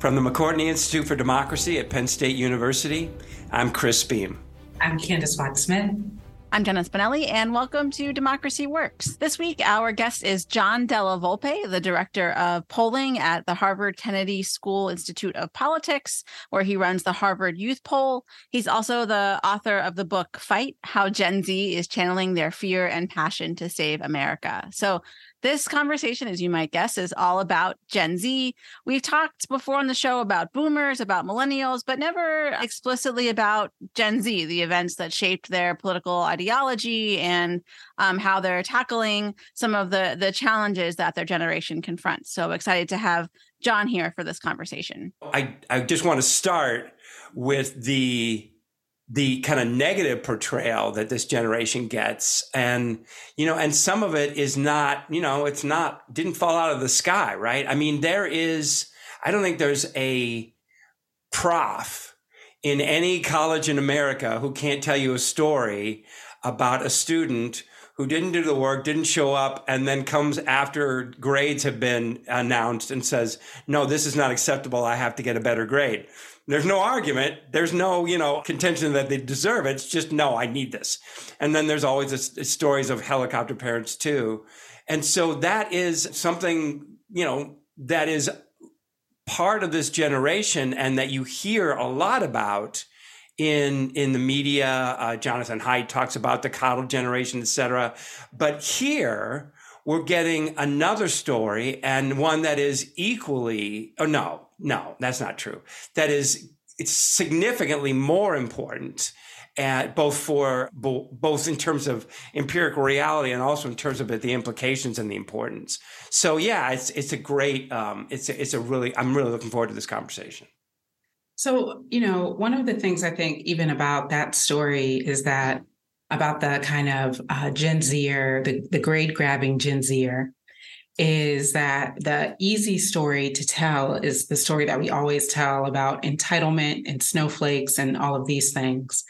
From the McCourtney Institute for Democracy at Penn State University, I'm Chris Beem. I'm Candis Fox Smith. I'm Jenna Spinelli, and welcome to Democracy Works. This week, our guest is John Della Volpe, the director of polling at the Harvard Kennedy School Institute of Politics, where he runs the Harvard Youth Poll. He's also the author of the book Fight How Gen Z is Channeling Their Fear and Passion to Save America. So, this conversation, as you might guess, is all about Gen Z. We've talked before on the show about boomers, about millennials, but never explicitly about Gen Z, the events that shaped their political ideology and um, how they're tackling some of the, the challenges that their generation confronts. So excited to have John here for this conversation. I, I just want to start with the the kind of negative portrayal that this generation gets and you know and some of it is not you know it's not didn't fall out of the sky right i mean there is i don't think there's a prof in any college in america who can't tell you a story about a student who didn't do the work, didn't show up, and then comes after grades have been announced and says, No, this is not acceptable. I have to get a better grade. There's no argument. There's no, you know, contention that they deserve it. It's just, no, I need this. And then there's always this, stories of helicopter parents too. And so that is something, you know, that is part of this generation and that you hear a lot about in in the media. Uh, Jonathan Haidt talks about the coddle generation, et cetera. But here we're getting another story and one that is equally, oh no, no, that's not true. That is, it's significantly more important at both for both in terms of empirical reality and also in terms of the implications and the importance. So yeah, it's it's a great um, it's a, it's a really I'm really looking forward to this conversation. So you know, one of the things I think even about that story is that about the kind of uh, Gen Zer, the the grade grabbing Gen Zer, is that the easy story to tell is the story that we always tell about entitlement and snowflakes and all of these things.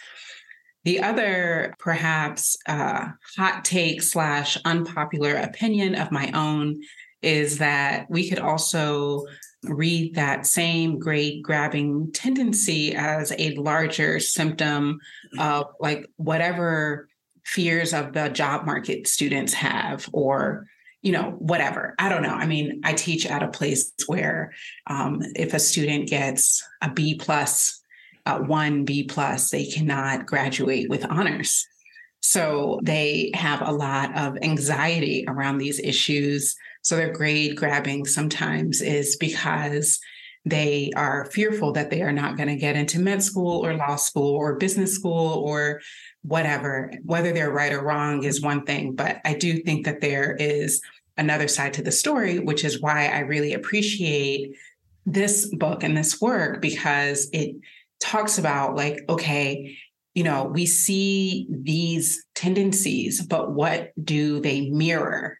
The other, perhaps, uh, hot take slash unpopular opinion of my own is that we could also read that same grade grabbing tendency as a larger symptom of like whatever fears of the job market students have or you know, whatever. I don't know. I mean, I teach at a place where um, if a student gets a B plus, uh, one B plus, they cannot graduate with honors. So they have a lot of anxiety around these issues. So their grade grabbing sometimes is because they are fearful that they are not going to get into med school or law school or business school or whatever. Whether they're right or wrong is one thing, but I do think that there is another side to the story, which is why I really appreciate this book and this work because it talks about like, okay, you know, we see these tendencies, but what do they mirror?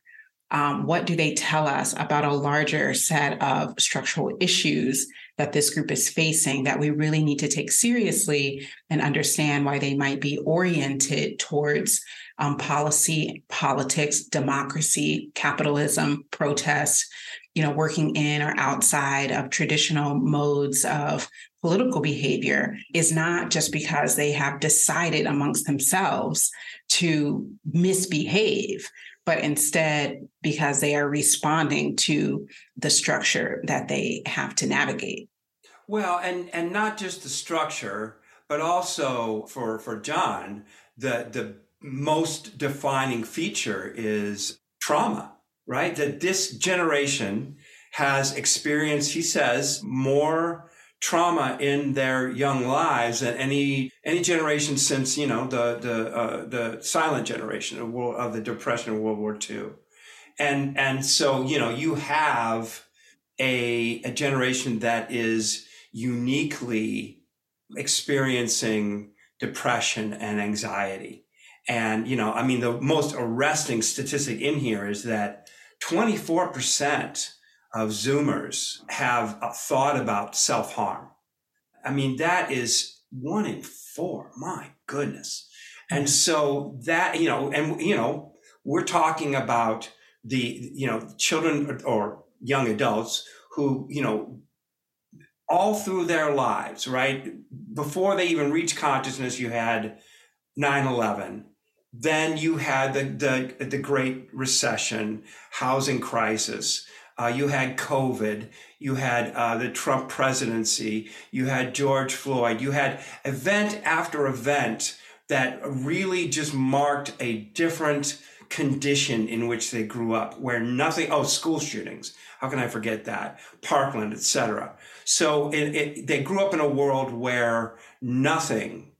Um, what do they tell us about a larger set of structural issues that this group is facing that we really need to take seriously and understand why they might be oriented towards um, policy, politics, democracy, capitalism, protest, you know, working in or outside of traditional modes of political behavior is not just because they have decided amongst themselves to misbehave, but instead because they are responding to the structure that they have to navigate. Well, and and not just the structure, but also for for John, the the most defining feature is trauma, right? That this generation has experienced, he says, more trauma in their young lives than any any generation since you know the the uh, the silent generation of, world, of the depression of World War II, and and so you know you have a a generation that is uniquely experiencing depression and anxiety, and you know I mean the most arresting statistic in here is that twenty four percent of Zoomers have uh, thought about self harm. I mean, that is one in four. My goodness. And hmm. so that, you know, and, you know, we're talking about the, you know, children or young adults who, you know, all through their lives, right? Before they even reach consciousness, you had 9 11. Then you had the, the, the Great Recession, housing crisis. Uh, you had COVID. You had uh, the Trump presidency. You had George Floyd. You had event after event that really just marked a different condition in which they grew up, where nothing. Oh, school shootings. How can I forget that? Parkland, etc. So it, it, they grew up in a world where nothing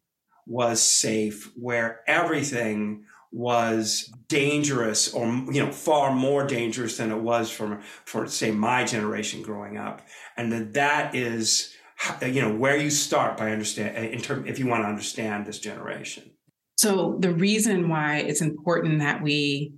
was safe, where everything was dangerous or you know far more dangerous than it was for for say my generation growing up and that that is you know where you start by understand in term if you want to understand this generation so the reason why it's important that we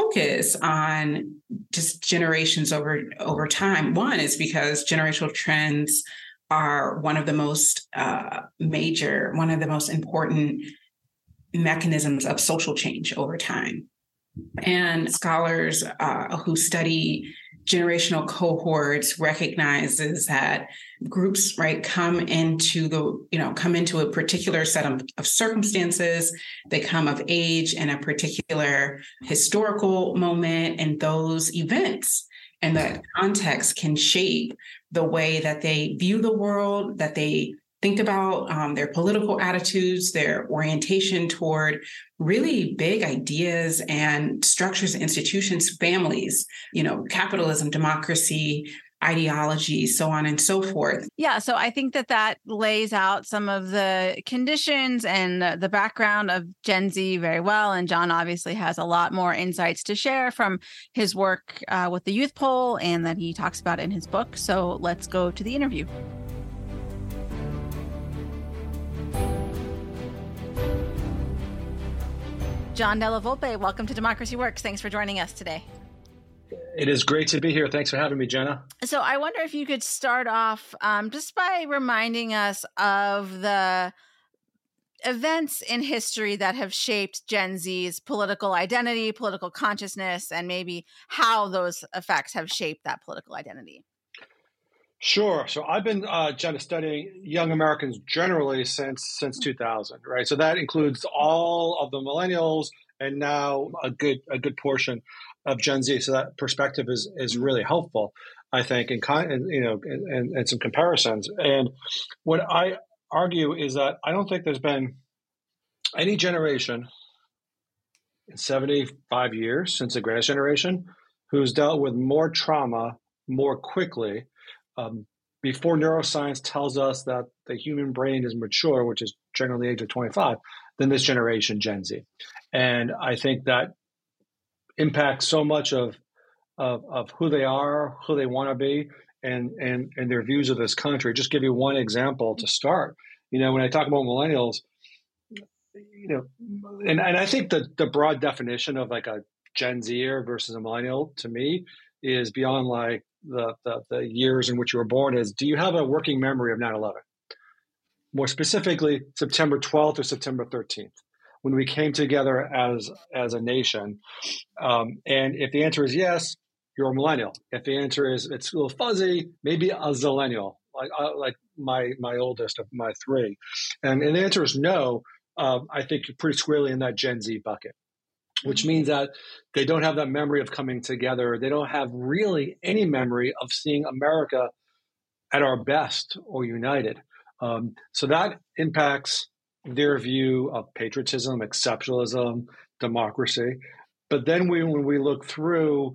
focus on just generations over over time. One is because generational trends are one of the most uh, major, one of the most important mechanisms of social change over time. And scholars uh, who study generational cohorts recognizes that groups right come into the you know come into a particular set of, of circumstances they come of age in a particular historical moment and those events and that context can shape the way that they view the world that they think about um, their political attitudes, their orientation toward really big ideas and structures, institutions, families, you know, capitalism, democracy, ideology, so on and so forth. Yeah. So I think that that lays out some of the conditions and the background of Gen Z very well. And John obviously has a lot more insights to share from his work uh, with the Youth Poll and that he talks about in his book. So let's go to the interview. John Della Volpe, welcome to Democracy Works. Thanks for joining us today. It is great to be here. Thanks for having me, Jenna. So, I wonder if you could start off um, just by reminding us of the events in history that have shaped Gen Z's political identity, political consciousness, and maybe how those effects have shaped that political identity. Sure. So I've been uh, studying young Americans generally since since 2000, right? So that includes all of the millennials and now a good a good portion of Gen Z. So that perspective is is really helpful, I think, in kind you know, and, and some comparisons. And what I argue is that I don't think there's been any generation in 75 years since the greatest generation who's dealt with more trauma more quickly um, before neuroscience tells us that the human brain is mature, which is generally the age of 25, than this generation, Gen Z. And I think that impacts so much of, of, of who they are, who they want to be, and, and, and their views of this country. Just give you one example to start. You know, when I talk about millennials, you know, and, and I think the, the broad definition of like a Gen Zer versus a millennial to me is beyond like the, the, the years in which you were born is do you have a working memory of 9-11 more specifically september 12th or september 13th when we came together as as a nation. Um, and if the answer is yes you're a millennial. If the answer is it's a little fuzzy maybe a zillennial like uh, like my my oldest of my three. And, and the answer is no uh, i think you're pretty squarely in that gen z bucket which means that they don't have that memory of coming together. They don't have really any memory of seeing America at our best or united. Um, so that impacts their view of patriotism, exceptionalism, democracy. But then we, when we look through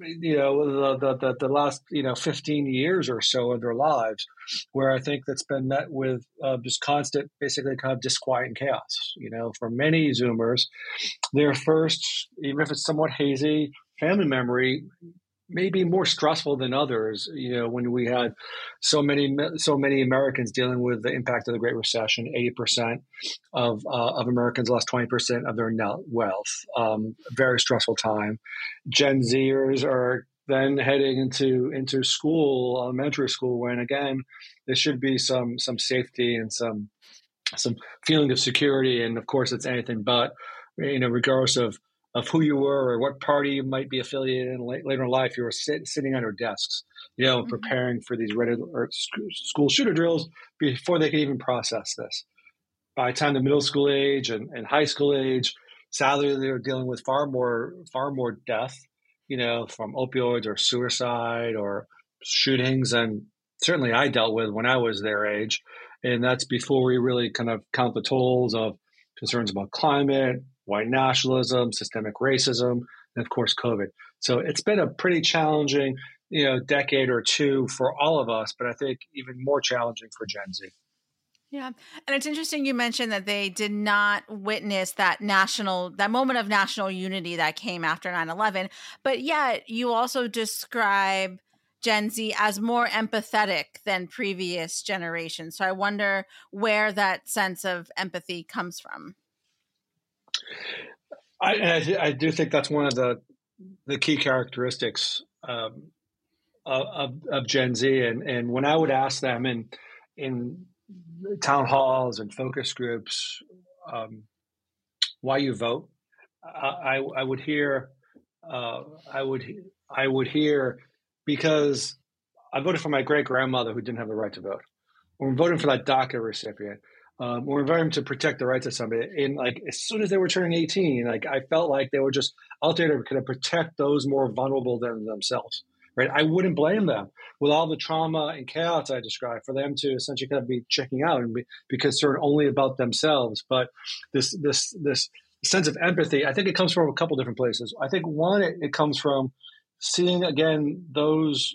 you know the, the the last you know 15 years or so of their lives where i think that's been met with uh, just constant basically kind of disquiet and chaos you know for many zoomers their first even if it's somewhat hazy family memory may be more stressful than others. You know, when we had so many so many Americans dealing with the impact of the Great Recession, eighty percent of uh, of Americans lost twenty percent of their net wealth. Um, very stressful time. Gen Zers are then heading into into school, elementary school, when again there should be some some safety and some some feeling of security, and of course it's anything but. You know, regardless of of who you were or what party you might be affiliated in later in life. You were sit, sitting on your desks, you know, mm-hmm. preparing for these regular school shooter drills before they could even process this. By the time the middle school age and, and high school age, sadly, they were dealing with far more far more death, you know, from opioids or suicide or shootings, and certainly I dealt with when I was their age, and that's before we really kind of count the tolls of concerns about climate, white nationalism, systemic racism, and of course COVID. So it's been a pretty challenging, you know, decade or two for all of us, but I think even more challenging for Gen Z. Yeah. And it's interesting you mentioned that they did not witness that national, that moment of national unity that came after 9 11. But yet you also describe Gen Z as more empathetic than previous generations. So I wonder where that sense of empathy comes from. I, I, I do think that's one of the the key characteristics um, of, of Gen Z. And, and when I would ask them in in town halls and focus groups um, why you vote, I, I would hear uh, I would I would hear because I voted for my great grandmother who didn't have the right to vote. Or I'm voting for that DACA recipient. Um, or voting to protect the rights of somebody. And like as soon as they were turning 18, like I felt like they were just out there to kind of protect those more vulnerable than themselves. Right. I wouldn't blame them with all the trauma and chaos I described for them to essentially kind of be checking out and be, be concerned only about themselves. But this this this sense of empathy, I think it comes from a couple different places. I think one, it, it comes from seeing again those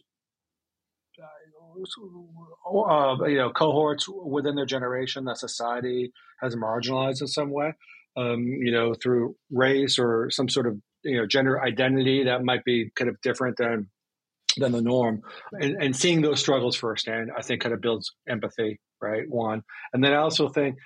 uh, you know cohorts within their generation that society has marginalized in some way um, you know through race or some sort of you know gender identity that might be kind of different than than the norm. And, and seeing those struggles firsthand i think kind of builds empathy right? One, and then I also think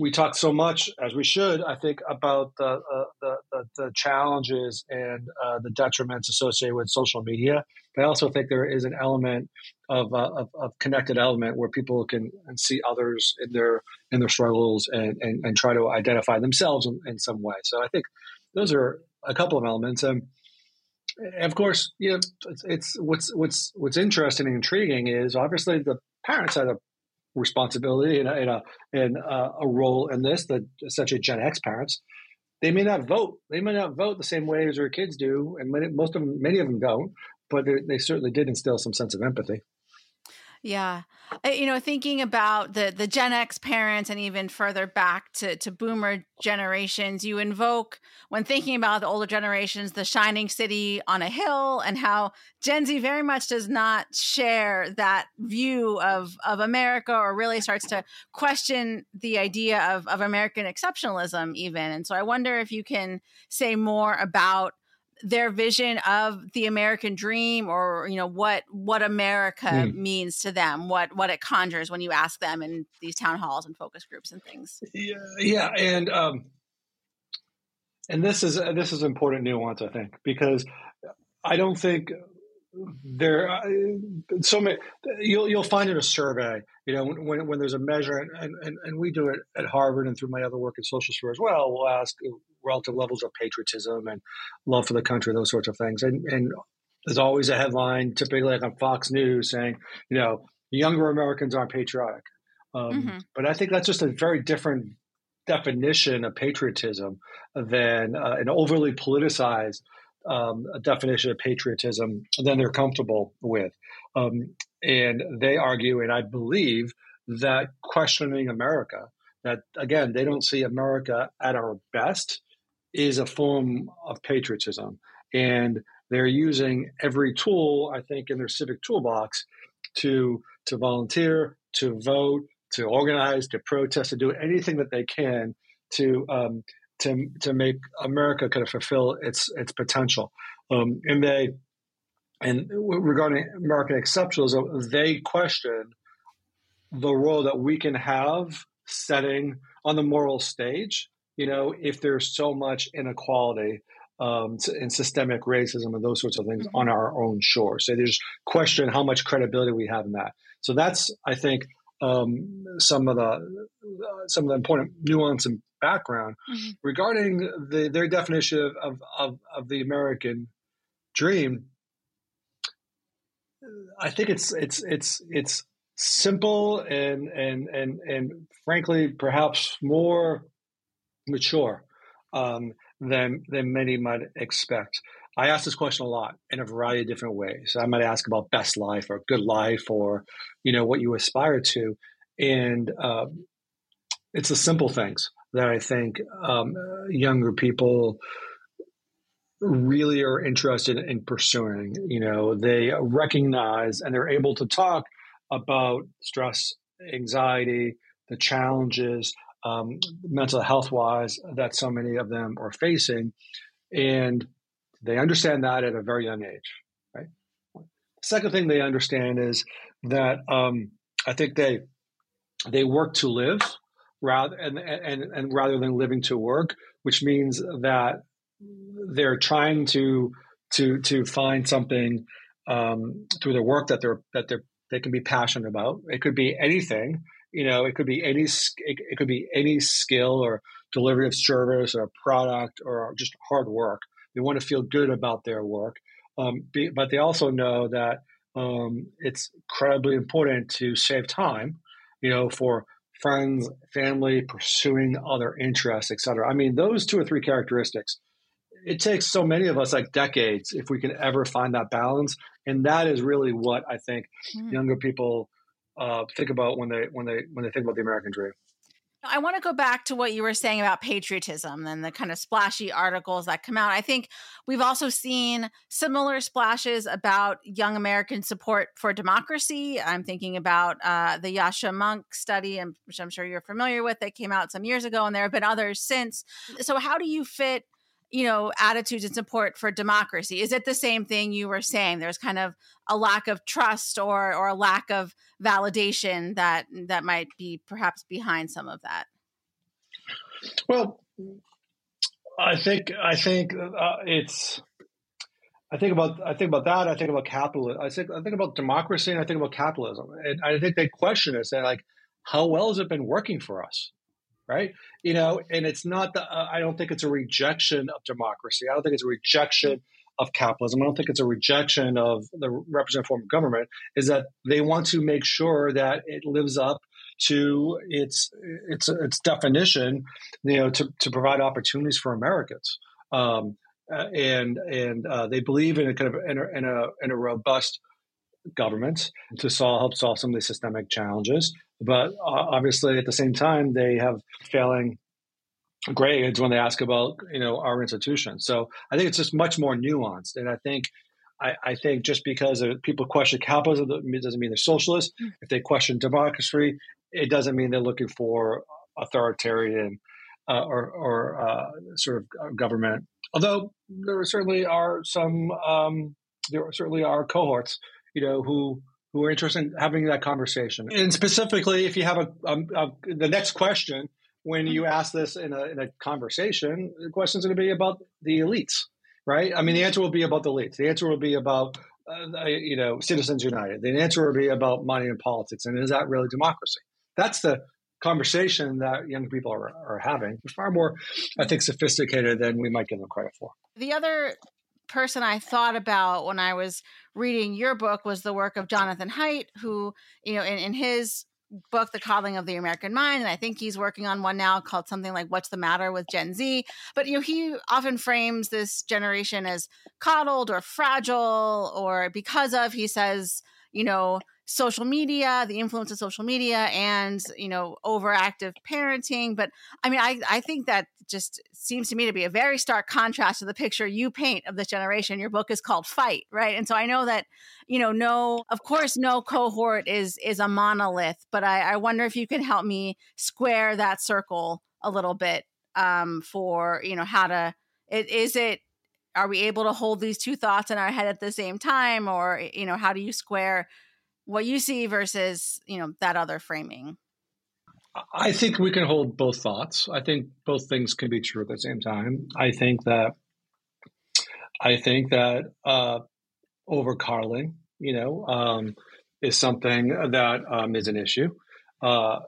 we talk so much as we should. I think about the uh, the, the, the, challenges and uh, the detriments associated with social media. But I also think there is an element of, uh, of, of connected element where people can see others in their in their struggles and and, and try to identify themselves in, in some way. So I think those are a couple of elements and of course, you know, it's, it's, what's what's what's interesting and intriguing is obviously the parents had a responsibility and, a, a, a role in this, the essentially Gen X parents. They may not vote. They may not vote the same way as their kids do, and many, most of them, many of them don't. But they certainly did instill some sense of empathy. Yeah. You know, thinking about the the Gen X parents and even further back to to boomer generations, you invoke when thinking about the older generations the shining city on a hill and how Gen Z very much does not share that view of of America or really starts to question the idea of of American exceptionalism even. And so I wonder if you can say more about their vision of the American dream or you know what what America mm. means to them what what it conjures when you ask them in these town halls and focus groups and things yeah yeah and um and this is this is important nuance I think because I don't think there uh, so many you'll you'll find in a survey you know when when there's a measure and, and and we do it at Harvard and through my other work in SocialSphere as well we'll ask relative levels of patriotism and love for the country those sorts of things and and there's always a headline typically like on Fox News saying you know younger Americans aren't patriotic um, mm-hmm. but I think that's just a very different definition of patriotism than uh, an overly politicized um, definition of patriotism than they're comfortable with. Um, and they argue, and I believe, that questioning America, that again, they don't see America at our best, is a form of patriotism. And they're using every tool, I think, in their civic toolbox to to volunteer, to vote, to organize, to protest, to do anything that they can to um, to to make America kind of fulfill its its potential. Um, and they and regarding American exceptionalism, they question the role that we can have setting on the moral stage. You know, if there's so much inequality um, and systemic racism and those sorts of things mm-hmm. on our own shore, so there's question how much credibility we have in that. So that's, I think, um, some of the uh, some of the important nuance and background mm-hmm. regarding the, their definition of, of, of the American dream. I think it's it's it's it's simple and and and and frankly perhaps more mature um, than than many might expect. I ask this question a lot in a variety of different ways. I might ask about best life or good life or you know what you aspire to, and um, it's the simple things that I think um, younger people really are interested in pursuing. You know, they recognize and they're able to talk about stress, anxiety, the challenges, um, mental health wise, that so many of them are facing. And they understand that at a very young age, right? Second thing they understand is that um, I think they they work to live rather and, and and rather than living to work, which means that they're trying to to to find something um, through their work that they're that they're they can be passionate about. It could be anything, you know. It could be any it, it could be any skill or delivery of service or product or just hard work. They want to feel good about their work, um, be, but they also know that um, it's incredibly important to save time, you know, for friends, family, pursuing other interests, etc. I mean, those two or three characteristics it takes so many of us like decades if we can ever find that balance and that is really what i think mm. younger people uh, think about when they when they when they think about the american dream I want to go back to what you were saying about patriotism and the kind of splashy articles that come out. I think we've also seen similar splashes about young American support for democracy. I'm thinking about uh, the Yascha Mounk study, which I'm sure you're familiar with, that came out some years ago, and there have been others since. So, how do you fit you know attitudes and support for democracy is it the same thing you were saying there's kind of a lack of trust or or a lack of validation that that might be perhaps behind some of that well i think i think uh, it's I think about I think about that. I think about capitalism. I think I think about democracy, and I think about capitalism. And I think they question us. They're like, "How well has it been working for us? Right? You know, and it's not the, uh, I don't think it's a rejection of democracy. I don't think it's a rejection of capitalism. I don't think it's a rejection of the representative form of government. Is that they want to make sure that it lives up to its its its definition, you know, to, to provide opportunities for Americans. Um, uh, and and uh, they believe in a kind of in a, in a, in a robust government to solve help solve some of the systemic challenges. But uh, obviously, at the same time, they have failing grades when they ask about you know our institutions. So I think it's just much more nuanced, and I think. I, I think just because people question capitalism doesn't mean they're socialists. Mm. If they question democracy, it doesn't mean they're looking for authoritarian uh, or, or uh, sort of government. Although there certainly are some, um, there certainly are cohorts, you know, who who are interested in having that conversation. And specifically, if you have a, a, a the next question when you ask this in a, in a conversation, the question is going to be about the elites, right? I mean, the answer will be about the elites. The answer will be about uh, you know Citizens United. The answer will be about money and politics, and is that really democracy? That's the conversation that young people are, are having. Far more, I think, sophisticated than we might give them credit for. The other person I thought about when I was reading your book was the work of Jonathan Haidt, who, you know, in, in his book, The Coddling of the American Mind, and I think he's working on one now called something like What's the Matter with Gen Z. But, you know, he often frames this generation as coddled or fragile, or because of, he says, you know, social media, the influence of social media, and you know, overactive parenting. But I mean, I I think that just seems to me to be a very stark contrast to the picture you paint of this generation. Your book is called Fight, right? And so I know that you know, no, of course, no cohort is is a monolith, but I, I wonder if you can help me square that circle a little bit um, for you know how to. It, is it are we able to hold these two thoughts in our head at the same time or you know how do you square what you see versus you know that other framing i think we can hold both thoughts i think both things can be true at the same time i think that i think that uh over coddling you know um is something that um, is an issue uh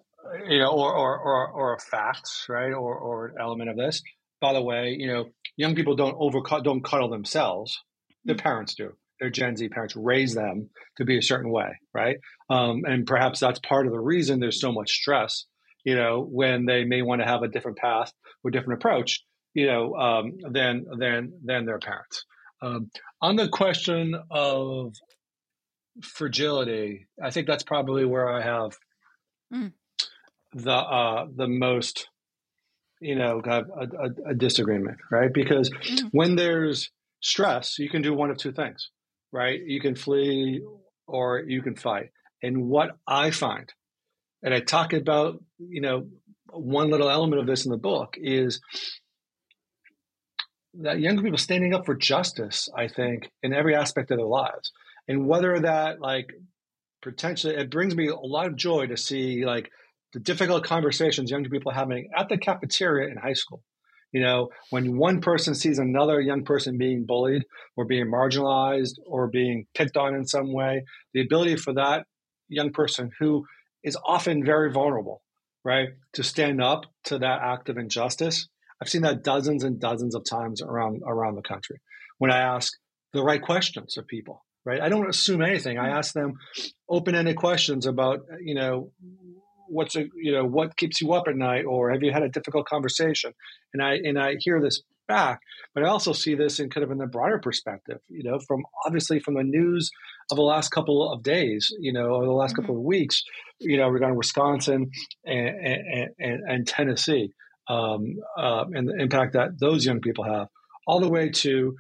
you know, or or or, or a fact, right, or or an element of this. By the way, you know, young people don't over don't cuddle themselves; their mm-hmm. parents do. Their Gen Z parents raise them to be a certain way, right? Um, and perhaps that's part of the reason there's so much stress. You know, when they may want to have a different path or different approach, you know, um, than than than their parents. Um, on the question of fragility, I think that's probably where I have mm. the uh, the most, you know, a, a, a disagreement, right? Because mm. when there's stress, you can do one of two things, right? You can flee or you can fight. And what I find, and I talk about, you know, one little element of this in the book is that younger people standing up for justice, I think, in every aspect of their lives. And whether that like potentially it brings me a lot of joy to see like the difficult conversations young people are having at the cafeteria in high school. You know, when one person sees another young person being bullied or being marginalized or being picked on in some way, the ability for that young person who is often very vulnerable, right, to stand up to that act of injustice I've seen that dozens and dozens of times around around the country. When I ask the right questions of people, right? I don't assume anything. I hmm. ask them open-ended questions about, you know, what's a, you know, what keeps you up at night, or have you had a difficult conversation? And I and I hear this back, but I also see this in kind of in the broader perspective, you know, from obviously from the news of the last couple of days, you know, or the last mm-hmm. couple of weeks, you know, regarding Wisconsin and, and, and, and Tennessee um, uh, and the impact that those young people have, all the way to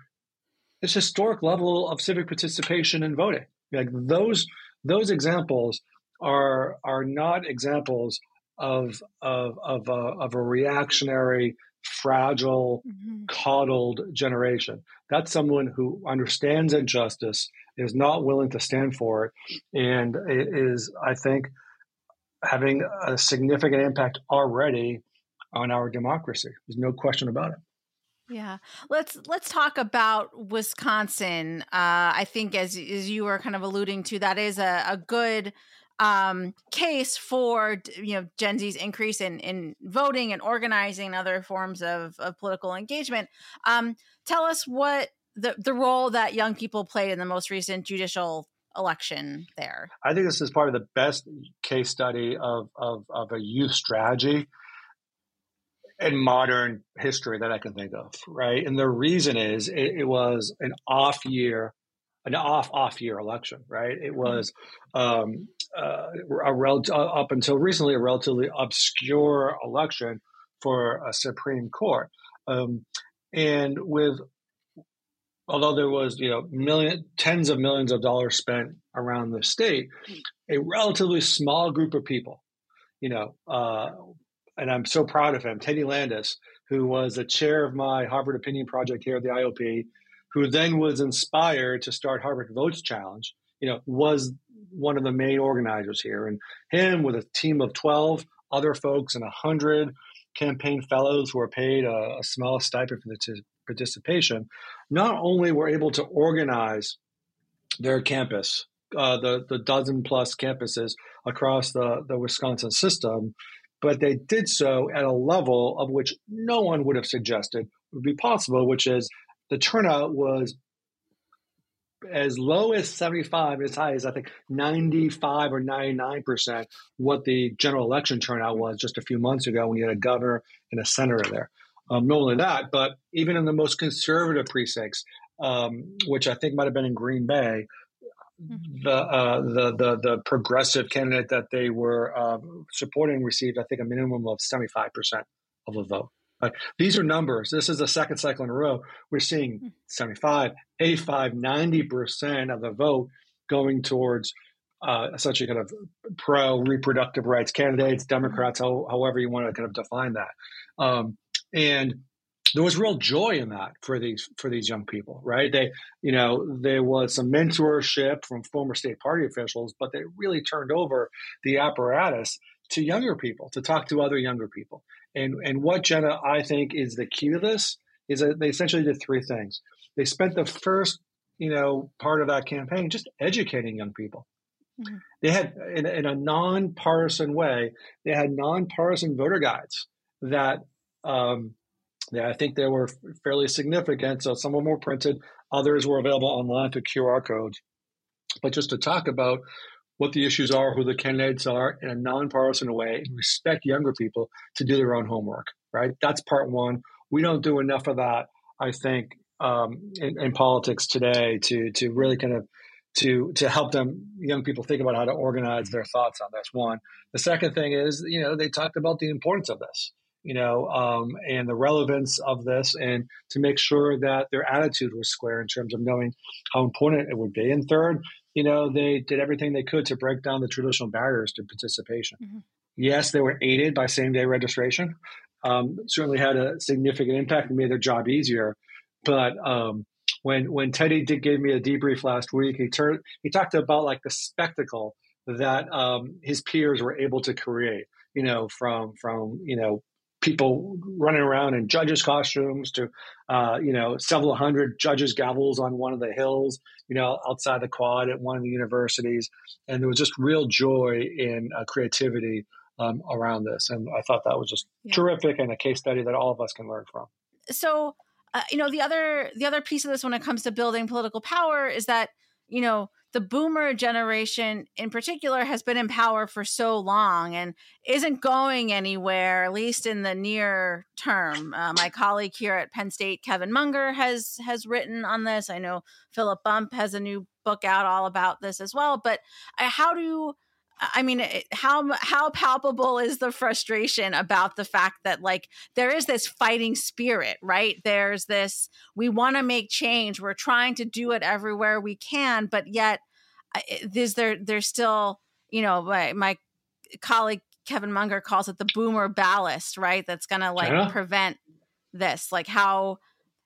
this historic level of civic participation and voting. Like those those examples are are not examples of of of a, of a reactionary, fragile, mm-hmm. coddled generation. That's someone who understands injustice, is not willing to stand for it, and is, I think, having a significant impact already on our democracy. There's no question about it. Yeah, let's let's talk about Wisconsin. Uh, I think as as you were kind of alluding to, that is a, a good um, case for you know Gen Z's increase in in voting and organizing and other forms of, of political engagement. Um, tell us what the the role that young people played in the most recent judicial election there. I think this is part of the best case study of of, of a youth strategy in modern history that I can think of, right? And the reason is it, it was an off year, an off off year election, right? It mm-hmm. was um, uh, a rel- uh, up until recently a relatively obscure election for a Supreme Court, um, and with although there was you know million tens of millions of dollars spent around the state, a relatively small group of people, you know, uh, and I'm so proud of him, Teddy Landis, who was the chair of my Harvard Opinion Project here at the IOP, who then was inspired to start Harvard Votes Challenge, you know, was one of the main organizers here. And him with a team of 12 other folks and 100 campaign fellows who were paid a, a small stipend for the participation, not only were able to organize their campus, uh, the, the dozen plus campuses across the, the Wisconsin system, but they did so at a level of which no one would have suggested would be possible, which is the turnout was as low as 75 as high as I think 95 or 99% what the general election turnout was just a few months ago when you had a governor and a senator there. Um, not only that, but even in the most conservative precincts, um, which I think might have been in Green Bay, Mm-hmm. the, uh, the the the progressive candidate that they were uh, supporting received, I think, a minimum of seventy five percent of a vote. These are numbers. This is the second cycle in a row. We're seeing hmm. 75, 85, 90% of the vote going towards uh, essentially kind of pro reproductive rights candidates, Democrats, how, however you want to kind of define that. Um, and there was real joy in that for these for these young people, right? They, you know, there was some mentorship from former state party officials, but they really turned over the apparatus to younger people to talk to other younger people. And and what Jenna I think is the key to this is that they essentially did three things. They spent the first, you know, part of that campaign just educating young people Mm-hmm. They had, in, in a nonpartisan way, they had nonpartisan voter guides that um, yeah, I think they were fairly significant. So some of them were printed, others were available online through QR codes. But just to talk about what the issues are, who the candidates are in a nonpartisan way, and respect younger people to do their own homework, right? That's part one. We don't do enough of that, I think, um, in, in, politics today to to really kind of to to help them young people think about how to organize their thoughts on this. One. The second thing is, you know, they talked about the importance of this you know, um, and the relevance of this, and to make sure that their attitude was square in terms of knowing how important it would be. And third, you know, they did everything they could to break down the traditional barriers to participation. Mm-hmm. Yes, they were aided by same day registration. Um, certainly had a significant impact and made their job easier. But um, when when Teddy did give me a debrief last week, he turned he talked about like the spectacle that um, his peers were able to create. You know, from from you know people running around in judges' costumes to, uh, you know, several hundred judges' gavels on one of the hills, you know, outside the quad at one of the universities. And there was just real joy in uh, creativity um, around this. And I thought that was just yeah. terrific and a case study that all of us can learn from. So, uh, you know, the other the other piece of this when it comes to building political power is that, you know, the boomer generation in particular has been in power for so long and isn't going anywhere at least in the near term. Uh, my colleague here at penn state kevin munger has has written on this. I know philip bump has a new book out all about this as well but uh, how do I mean, how how palpable is the frustration about the fact that like there is this fighting spirit, right? There's this we want to make change. We're trying to do it everywhere we can, but yet is there there's still you know my, my colleague Kevin Munger calls it the boomer ballast, right? That's going to like yeah. prevent this. Like how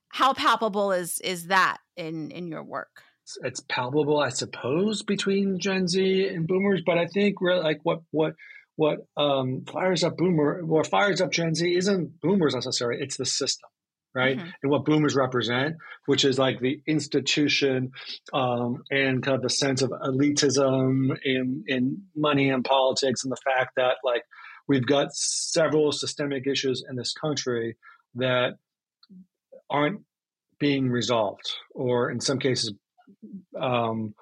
how palpable is is that in in your work? It's palpable, I suppose, between Gen Z and Boomers. But I think really like what what what um, fires up Boomer, what fires up Gen Z isn't Boomers necessarily; it's the system, right? Mm-hmm. And what Boomers represent, which is like the institution um, and kind of the sense of elitism in in money and politics, and the fact that like we've got several systemic issues in this country that aren't being resolved, or in some cases um,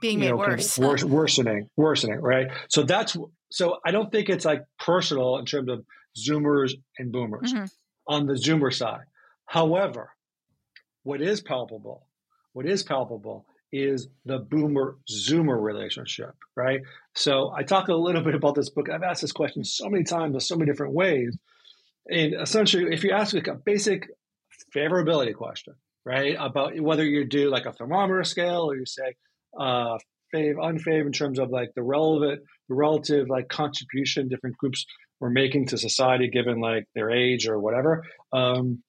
being made know, worse, worsening, worsening, right? So that's so I don't think it's like personal in terms of Zoomers and Boomers mm-hmm. on the Zoomer side. However, what is palpable, what is palpable is the Boomer Zoomer relationship, right? So I talk a little bit about this book. I've asked this question so many times in so many different ways. And essentially, if you ask like a basic favorability question, right? About whether you do like a thermometer scale or you say uh, fave, unfave in terms of like the relevant, the relative like contribution different groups were making to society given like their age or whatever. Um,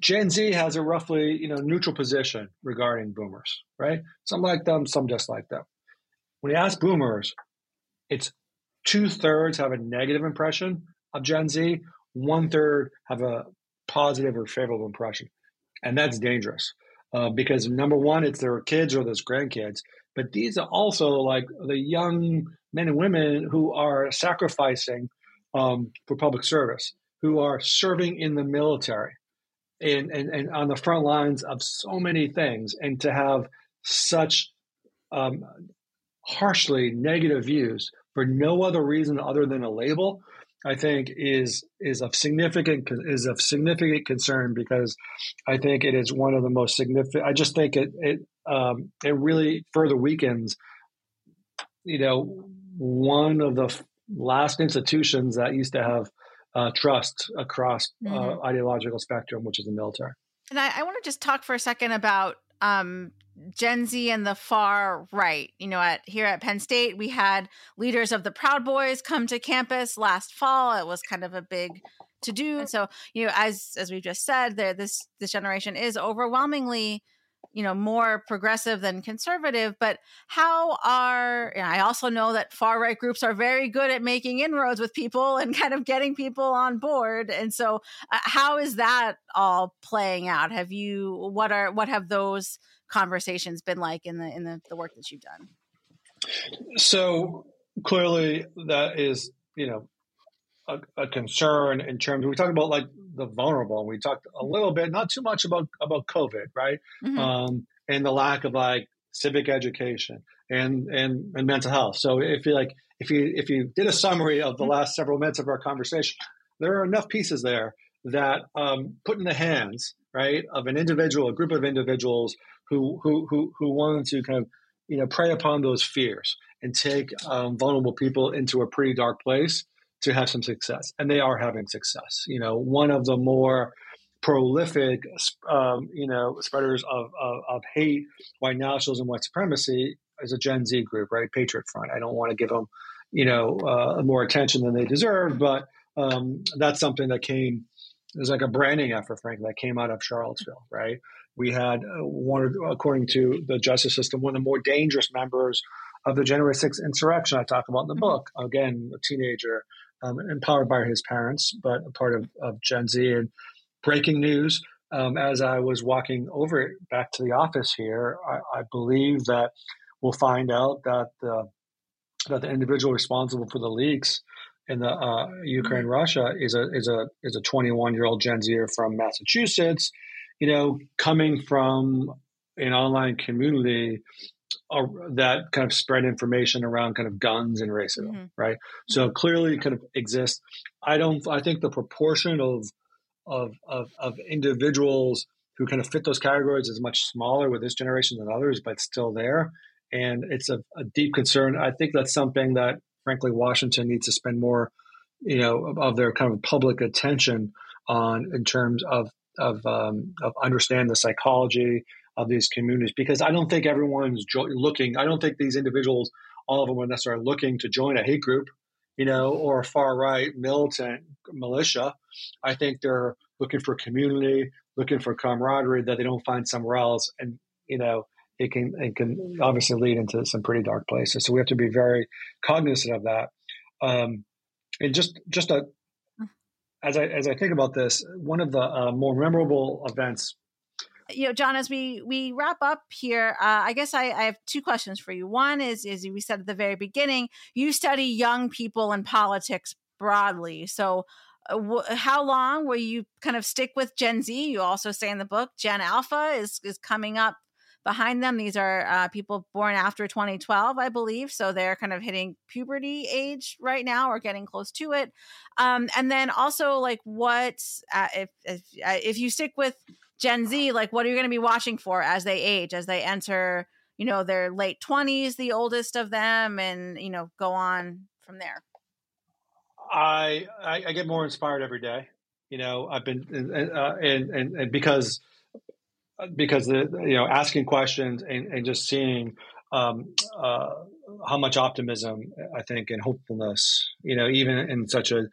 Gen Z has a roughly you know neutral position regarding boomers, right? Some like them, some dislike them. When you ask boomers, it's two thirds have a negative impression of Gen Z, one third have a positive or favorable impression and that's dangerous uh, because number one, it's their kids or their grandkids, but these are also like the young men and women who are sacrificing um, for public service, who are serving in the military, and, and and on the front lines of so many things, and to have such um, harshly negative views for no other reason other than a label I think is is of significant is of significant concern because I think it is one of the most significant. I just think it it um, it really further weakens, you know, one of the last institutions that used to have uh, trust across uh, mm-hmm. uh, ideological spectrum, which is the military. And I, I want to just talk for a second about um, Gen Z and the far right. You know, at here at Penn State, we had leaders of the Proud Boys come to campus last fall. It was kind of a big to do. So, you know, as as we've just said, there this this generation is overwhelmingly you know more progressive than conservative but how are i also know that far right groups are very good at making inroads with people and kind of getting people on board and so uh, how is that all playing out have you what are what have those conversations been like in the in the, the work that you've done? So clearly, that is you know a, a, concern in terms. We talk about like the vulnerable. We talked a little bit, not too much about about COVID, right? Mm-hmm. Um, and the lack of like civic education and and and mental health. So if you like, if you if you did a summary of the mm-hmm. last several minutes of our conversation, there are enough pieces there that um, put in the hands right of an individual, a group of individuals who who who who wanted to kind of you know prey upon those fears and take um, vulnerable people into a pretty dark place to have some success, and they are having success. You know, one of the more prolific, um, you know, spreaders of, of, of, hate, white nationalism, white supremacy is a Gen Z group, right? Patriot Front. I don't want to give them, you know, uh, more attention than they deserve, but um, that's something that came. It was like a branding effort, frankly, that came out of Charlottesville, right? We had uh, one, according to the justice system, one of the more dangerous members of the January 6th insurrection I talk about in the mm-hmm. book. Again, a teenager, um, empowered by his parents, but a part of, of Gen Z. And breaking news um, as I was walking over back to the office here, I, I believe that we'll find out that the, that the individual responsible for the leaks in the uh, Ukraine. Russia is a is a is a 21 year old Gen Zer from Massachusetts, you know, coming from an online community uh, that kind of spread information around kind of guns and racism, mm-hmm. right? So mm-hmm. clearly, kind of exists. I don't. I think the proportion of of, of, of individuals who kind of fit those categories is much smaller with this generation than others, but still there. And it's a, a deep concern. I think that's something that, frankly, Washington needs to spend more, you know, of, of their kind of public attention on in terms of of um, of understand the psychology of these communities because I don't think everyone's jo- looking. I don't think these individuals, all of them, are necessarily looking to join a hate group you know, or a far right militant militia. I think they're looking for community, looking for camaraderie that they don't find somewhere else, and you know, it can it can obviously lead into some pretty dark places. So we have to be very cognizant of that. Um, and just just a as I as I think about this, one of the uh, more memorable events you know, John, as we we wrap up here, uh, I guess I, I, have two questions for you. One is, is we said at the very beginning, you study young people and politics broadly. So, uh, w- how long will you kind of stick with Gen Z? You also say in the book, Gen Alpha is is coming up behind them. These are uh, people born after 2012, I believe. So they're kind of hitting puberty age right now or getting close to it. Um, and then also, like, what uh, if if, uh, if you stick with Gen Z, like what are you going to be watching for as they age, as they enter, you know, their late 20s, the oldest of them, and, you know, go on from there? I, I, I get more inspired every day. You know, I've been, uh, and, and, and because, because the, you know, asking questions and, and just seeing um, uh, how much optimism I think and hopefulness, you know, even in such a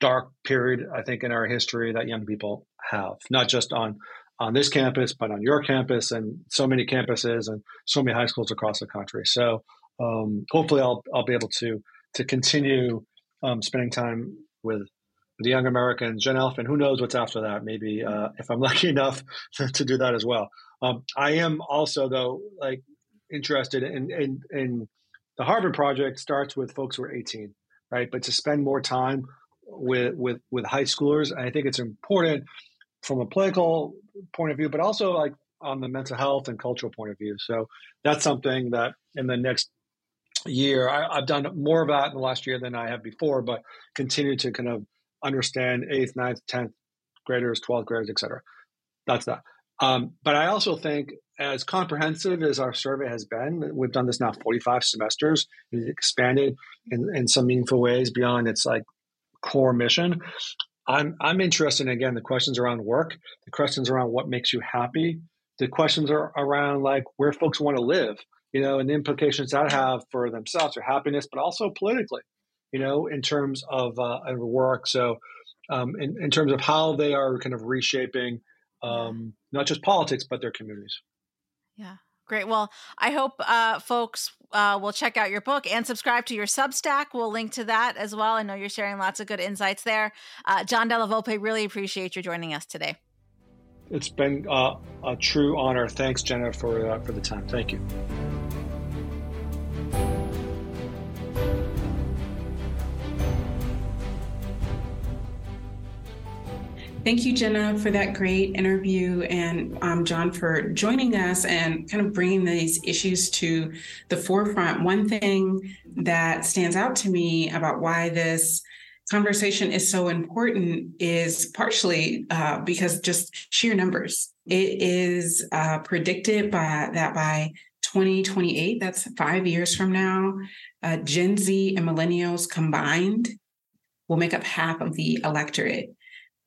dark period, I think in our history that young people have, not just on on this campus, but on your campus and so many campuses and so many high schools across the country. So um, hopefully, I'll I'll be able to to continue um, spending time with the young Americans, Gen Alpha, and who knows what's after that. Maybe uh, if I'm lucky enough to, to do that as well. Um, I am also though like interested in, in in the Harvard project starts with folks who are 18, right? But to spend more time with with with high schoolers, I think it's important from a political point of view, but also like on the mental health and cultural point of view. So that's something that in the next year, I, have done more of that in the last year than I have before, but continue to kind of understand eighth, ninth, tenth graders, twelfth graders, etc. That's that. Um, but I also think, as comprehensive as our survey has been, we've done this now 45 semesters. It's expanded in, in some meaningful ways beyond its like core mission. I'm I'm interested in again the questions around work, the questions around what makes you happy, the questions are around like where folks want to live, you know, and the implications that have for themselves, their happiness, but also politically, you know, in terms of, uh, of work. So, um, in, in terms of how they are kind of reshaping um, not just politics but their communities. Yeah. Great. Well, I hope uh, folks uh, will check out your book and subscribe to your Substack. We'll link to that as well. I know you're sharing lots of good insights there. Uh, John Della Volpe, really appreciate you joining us today. It's been uh, a true honor. Thanks, Jenna, for uh, for the time. Thank you. Thank you, Jenna, for that great interview, and um, John for joining us and kind of bringing these issues to the forefront. One thing that stands out to me about why this conversation is so important is partially uh, because just sheer numbers. It is uh, predicted by that by 2028, that's five years from now, uh, Gen Z and millennials combined will make up half of the electorate.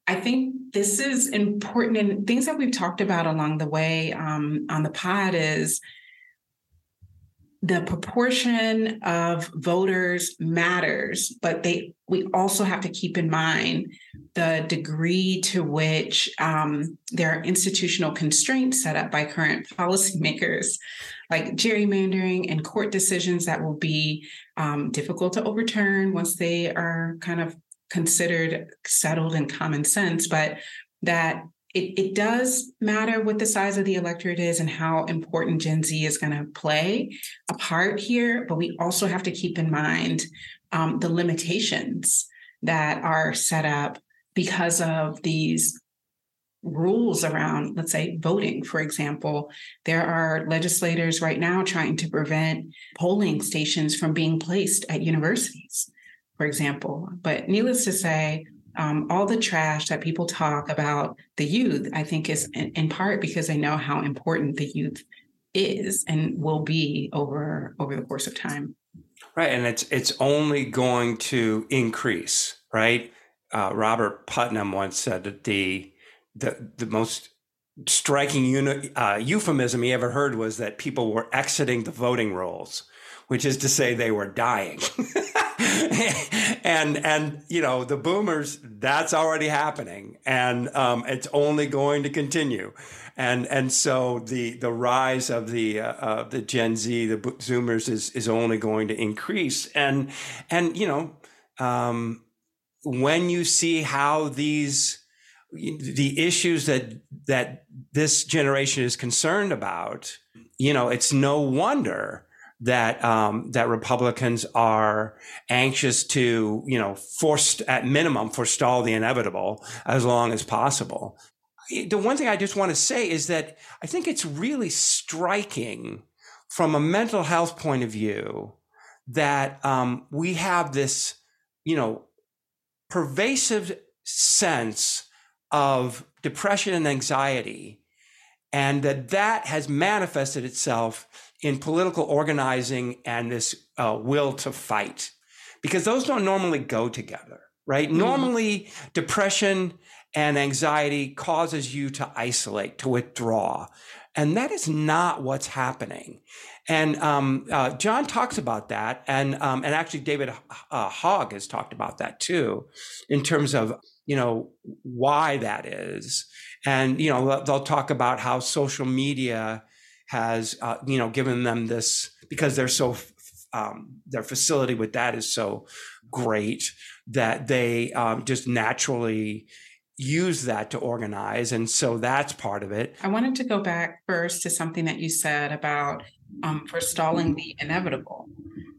I think this is important and things that we've talked about along the way um, on the pod is the proportion of voters matters, but they we also have to keep in mind the degree to which um, there are institutional constraints set up by current policymakers, like gerrymandering and court decisions that will be um, difficult to overturn once they are kind of considered settled and common sense, but that it, it does matter what the size of the electorate is and how important Gen Z is going to play a part here. But we also have to keep in mind um, the limitations that are set up because of these rules around, let's say, voting, for example. There are legislators right now trying to prevent polling stations from being placed at universities, for example. But needless to say, um, all the trash that people talk about the youth, I think, is in, in part because they know how important the youth is and will be over over the course of time. Right, and it's it's only going to increase. Right, uh, Robert Putnam once said that the the the most striking uni- uh, euphemism he ever heard was that people were exiting the voting rolls, which is to say they were dying. and and you know the boomers that's already happening and um, it's only going to continue. And and so the the rise of the uh, uh, the Gen Z the Zoomers is is only going to increase. And and you know um, when you see how these the issues that that this generation is concerned about you know it's no wonder that um, that Republicans are anxious to, you know, forced at minimum forestall the inevitable as long as possible. The one thing I just want to say is that I think it's really striking from a mental health point of view that um, we have this, you know, pervasive sense of depression and anxiety, and that that has manifested itself in political organizing and this uh, will to fight, because those don't normally go together, right? Mm-hmm. Normally, depression and anxiety causes you to isolate, to withdraw. And that is not what's happening. And um, uh, John talks about that, and um, and actually David uh, Hogg has talked about that too, in terms of you know why that is, and you know they'll talk about how social media has uh, you know given them this because they're so um, their facility with that is so great that they um, just naturally use that to organize and so that's part of it i wanted to go back first to something that you said about um, forestalling the inevitable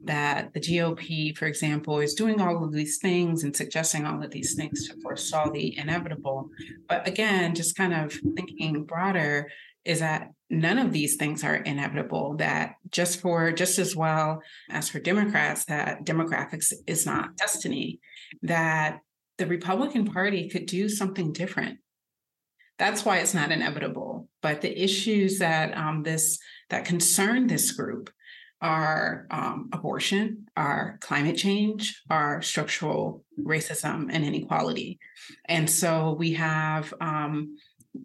that the GOP, for example, is doing all of these things and suggesting all of these things to forestall the inevitable. But again, just kind of thinking broader, is that none of these things are inevitable that just for just as well as for democrats that demographics is not destiny that the republican party could do something different. That's why it's not inevitable. But the issues that um, this that concern this group are um, abortion are climate change are structural racism and inequality. And so we have um,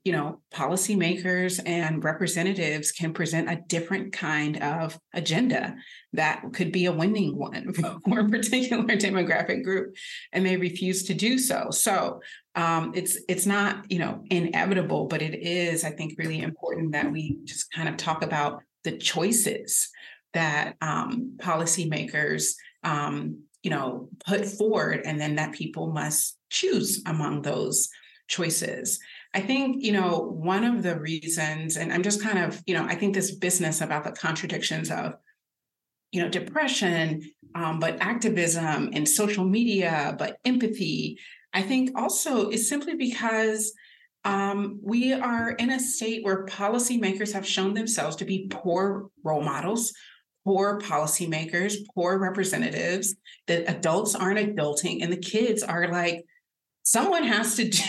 you know, policymakers and representatives can present a different kind of agenda that could be a winning one for a particular demographic group, and they refuse to do so. So um, it's it's not you know inevitable, but it is, I think, really important that we just kind of talk about the choices that um, policymakers um, you know put forward, and then that people must choose among those choices. I think, you know, one of the reasons, and I'm just kind of, you know, I think this business about the contradictions of, you know, depression, um, but activism and social media, but empathy. I think also is simply because um, we are in a state where policymakers have shown themselves to be poor role models, poor policymakers, poor representatives. that adults aren't adulting, and the kids are like, someone has to do,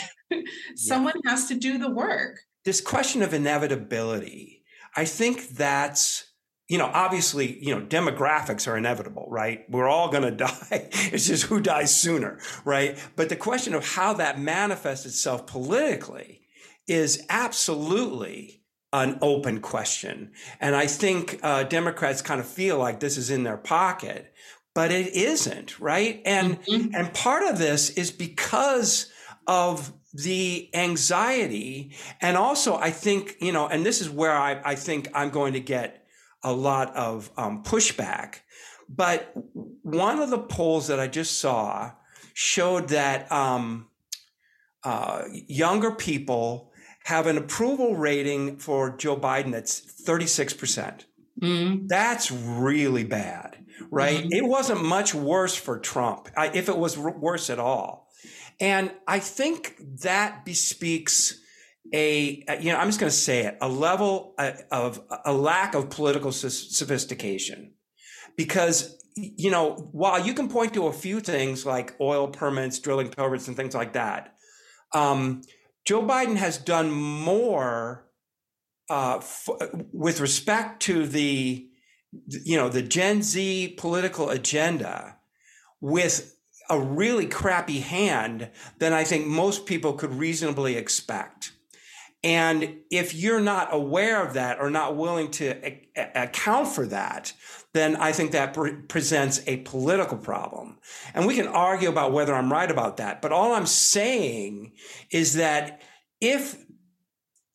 someone yeah. has to do the work. This question of inevitability, I think that's you know, obviously, you know, demographics are inevitable, right? We're all going to die. It's just who dies sooner, right? But the question of how that manifests itself politically is absolutely an open question. And I think uh, Democrats kind of feel like this is in their pocket, but it isn't, right? And mm-hmm. and part of this is because of the anxiety, and also I think you know, and this is where I, I think I'm going to get a lot of um, pushback. But one of the polls that I just saw showed that um, uh, younger people have an approval rating for Joe Biden that's 36%. Mm-hmm. That's really bad, right? Mm-hmm. It wasn't much worse for Trump, if it was worse at all. And I think that bespeaks a you know i'm just going to say it a level uh, of a lack of political sophistication. Because you know while you can point to a few things like oil permits drilling permits and things like that um, joe biden has done more uh, f- with respect to the you know the gen z political agenda with a really crappy hand than i think most people could reasonably expect and if you're not aware of that or not willing to account for that, then I think that pre- presents a political problem. And we can argue about whether I'm right about that. But all I'm saying is that if,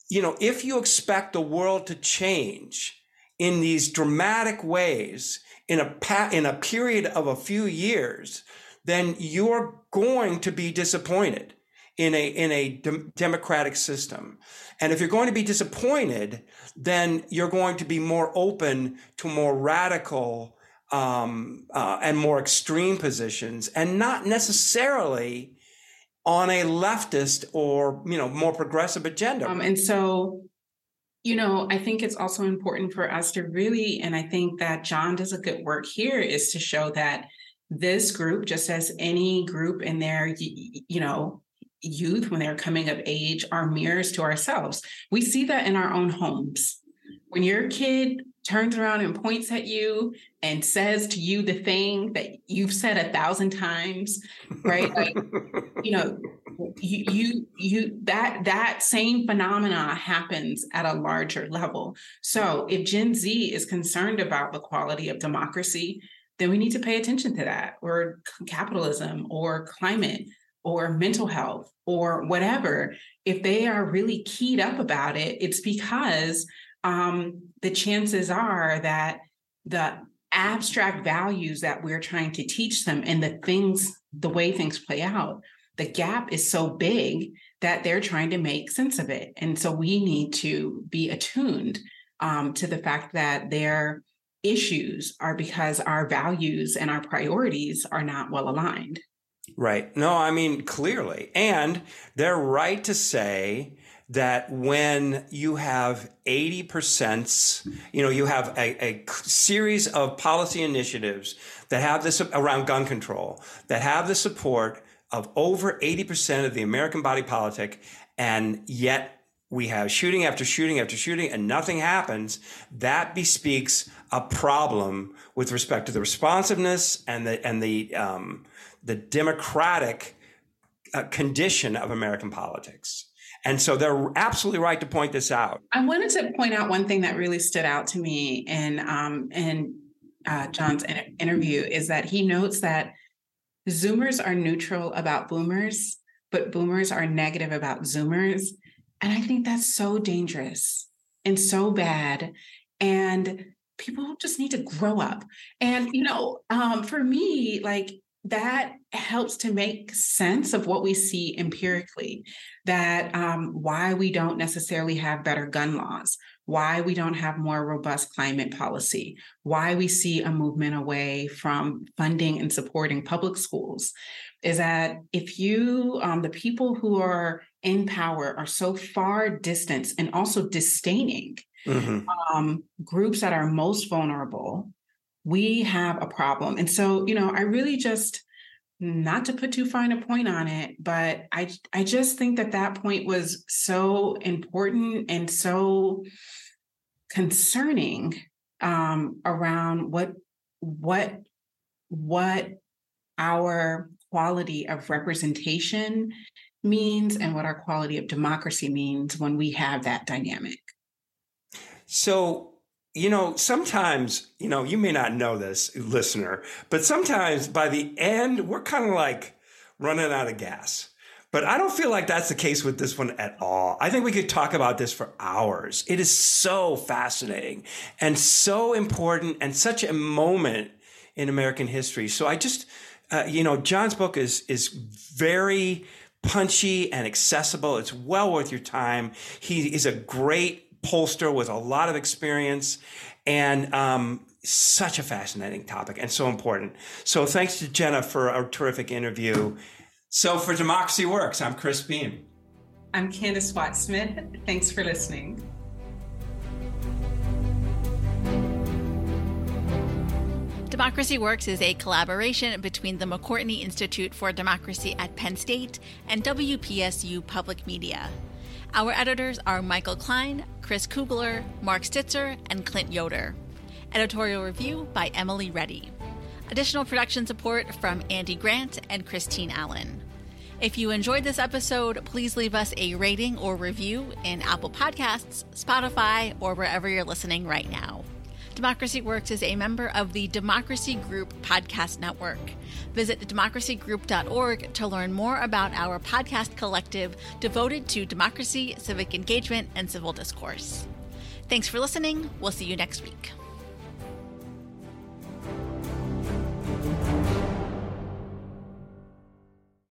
you know, if you expect the world to change in these dramatic ways in a, pa- in a period of a few years, then you're going to be disappointed in a in a de- democratic system. And if you're going to be disappointed, then you're going to be more open to more radical um, uh, and more extreme positions, and not necessarily on a leftist or you know more progressive agenda. Um, and so, you know, I think it's also important for us to really, and I think that John does a good work here, is to show that this group, just as any group in there, you, you know, youth when they're coming of age are mirrors to ourselves. We see that in our own homes. When your kid turns around and points at you and says to you the thing that you've said a thousand times, right? Like, you know, you, you you that that same phenomena happens at a larger level. So if Gen Z is concerned about the quality of democracy, then we need to pay attention to that, or capitalism, or climate, or mental health or whatever, if they are really keyed up about it, it's because um, the chances are that the abstract values that we're trying to teach them and the things, the way things play out, the gap is so big that they're trying to make sense of it. And so we need to be attuned um, to the fact that their issues are because our values and our priorities are not well aligned. Right. No, I mean, clearly. And they're right to say that when you have 80%, you know, you have a, a, series of policy initiatives that have this around gun control, that have the support of over 80% of the American body politic, and yet we have shooting after shooting after shooting and nothing happens, that bespeaks a problem with respect to the responsiveness and the, and the, um, the democratic uh, condition of American politics. And so they're absolutely right to point this out. I wanted to point out one thing that really stood out to me in um, in uh, John's in- interview is that he notes that Zoomers are neutral about Boomers, but Boomers are negative about Zoomers, and I think that's so dangerous and so bad. And people just need to grow up. And you know, um, for me, like that helps to make sense of what we see empirically that um, why we don't necessarily have better gun laws why we don't have more robust climate policy, why we see a movement away from funding and supporting public schools, is that if you, um, the people who are in power are so far distant and also disdaining mm-hmm. um, groups that are most vulnerable, we have a problem. And so, you know, I really just, not to put too fine a point on it, but I I just think that that point was so important and so concerning um, around what what what our quality of representation means and what our quality of democracy means when we have that dynamic. So, you know, sometimes, you know, you may not know this, listener, but sometimes by the end, we're kind of like running out of gas. But I don't feel like that's the case with this one at all. I think we could talk about this for hours. It is so fascinating and so important and such a moment in American history. So I just, uh, you know, John's book is is very punchy and accessible. It's well worth your time. He is a great pollster with a lot of experience and um, such a fascinating topic and so important. So thanks to Jenna for a terrific interview. So for Democracy Works, I'm Chris Beem. I'm Candis Watt Smith. Thanks for listening. Democracy Works is a collaboration between the McCourtney Institute for Democracy at Penn State and WPSU Public Media. Our editors are Michael Klein, Chris Kugler, Mark Stitzer, and Clint Yoder. Editorial review by Emily Reddy. Additional production support from Andy Grant and Christine Allen. If you enjoyed this episode, please leave us a rating or review in Apple Podcasts, Spotify, or wherever you're listening right now. Democracy Works is a member of the Democracy Group Podcast Network. Visit democracygroup.org to learn more about our podcast collective devoted to democracy, civic engagement, and civil discourse. Thanks for listening. We'll see you next week.